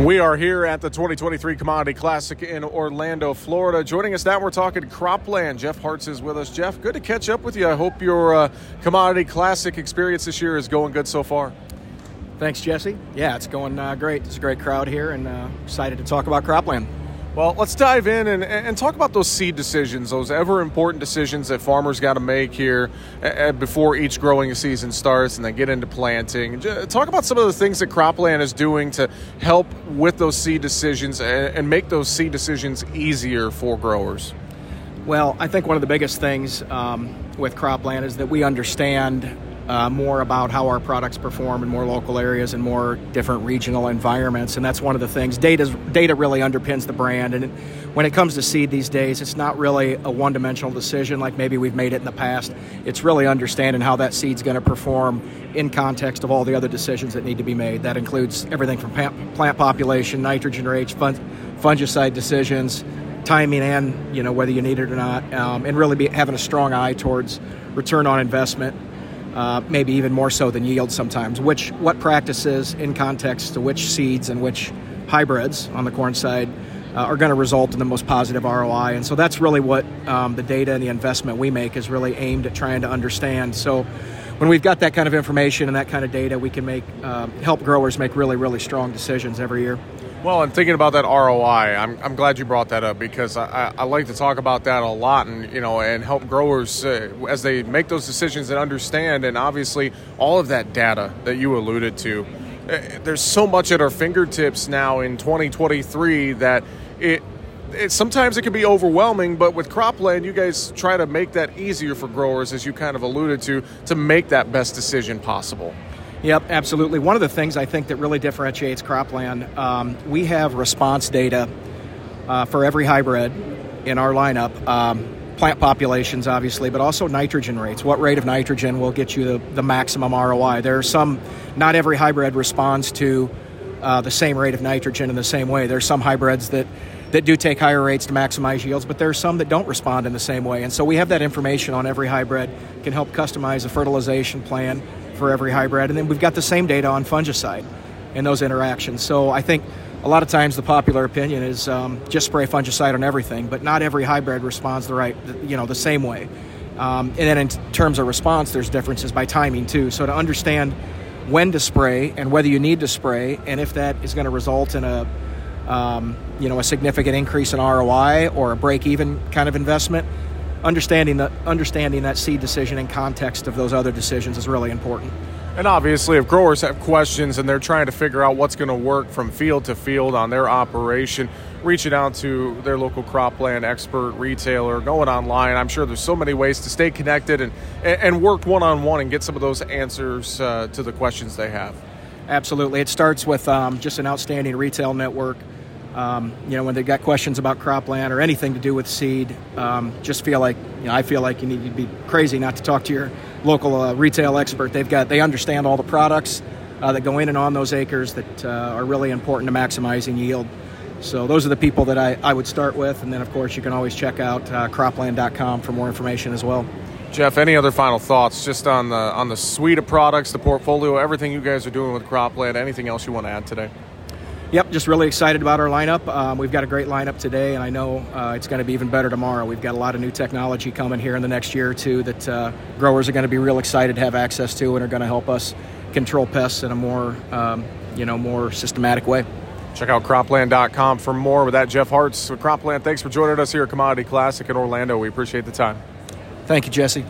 We are here at the 2023 Commodity Classic in Orlando, Florida. Joining us now, we're talking Croplan. Jeff Hartz is with us. Jeff, good to catch up with you. I hope your uh, Commodity Classic experience this year is going good so far. Thanks, Jesse. Yeah, it's going uh, great. It's a great crowd here, and uh, excited to talk about Croplan. Well, let's dive in and, and talk about those seed decisions, those ever important decisions that farmers got to make here before each growing season starts and then get into planting. Talk about some of the things that Croplan is doing to help with those seed decisions and make those seed decisions easier for growers. Well, I think one of the biggest things um, with Croplan is that we understand uh, more about how our products perform in more local areas and more different regional environments. And that's one of the things. Data data really underpins the brand. And when it comes to seed these days, it's not really a one dimensional decision like maybe we've made it in the past. It's really understanding how that seed's going to perform in context of all the other decisions that need to be made. That includes everything from plant population, nitrogen rates, fungicide decisions, timing, and you know whether you need it or not, um, and really be having a strong eye towards return on investment uh, maybe even more so than yield sometimes. Which what practices in context to which seeds and which hybrids on the corn side uh, are going to result in the most positive ROI. And so that's really what um, the data and the investment we make is really aimed at trying to understand. So when we've got that kind of information and that kind of data, we can make um, help growers make really really strong decisions every year. Well, and thinking about that ROI, I'm, I'm glad you brought that up because I, I like to talk about that a lot and you know and help growers uh, as they make those decisions and understand and obviously all of that data that you alluded to. Uh, there's so much at our fingertips now in 2023 that it it, sometimes it can be overwhelming, but with Croplan, you guys try to make that easier for growers, as you kind of alluded to, to make that best decision possible. Yep, absolutely. One of the things I think that really differentiates Croplan, um, we have response data uh, for every hybrid in our lineup. Um, plant populations, obviously, but also nitrogen rates. What rate of nitrogen will get you the, the maximum ROI? There are some, not every hybrid responds to uh, the same rate of nitrogen in the same way. There are some hybrids that that do take higher rates to maximize yields, but there are some that don't respond in the same way. And so we have that information on every hybrid, can help customize a fertilization plan for every hybrid. And then we've got the same data on fungicide and those interactions. So I think a lot of times the popular opinion is um, just spray fungicide on everything, but not every hybrid responds the right, you know, the same way. Um, and then in terms of response, there's differences by timing too. So to understand when to spray and whether you need to spray, and if that is going to result in a um, you know a significant increase in ROI or a break-even kind of investment, understanding that understanding that seed decision in context of those other decisions is really important. And obviously, if growers have questions and they're trying to figure out what's going to work from field to field on their operation, reaching out to their local Croplan expert retailer, going online, I'm sure there's so many ways to stay connected and and work one on one and get some of those answers uh, to the questions they have. Absolutely, it starts with um, just an outstanding retail network um, you know, when they've got questions about Croplan or anything to do with seed, um, just feel like you know, I feel like you need to be crazy not to talk to your local uh, retail expert. They've got they understand all the products uh, that go in and on those acres that uh, are really important to maximizing yield. So those are the people that I, I would start with, and then of course you can always check out uh, croplan.com for more information as well. Jeff, any other final thoughts just on the on the suite of products, the portfolio, everything you guys are doing with Croplan? Anything else you want to add today? Yep, just really excited about our lineup. Um, we've got a great lineup today, and I know uh, it's going to be even better tomorrow. We've got a lot of new technology coming here in the next year or two that uh, growers are going to be real excited to have access to, and are going to help us control pests in a more, um, you know, more systematic way. Check out croplan.com for more. With that, Jeff Hartz with Croplan. Thanks for joining us here at Commodity Classic in Orlando. We appreciate the time. Thank you, Jesse.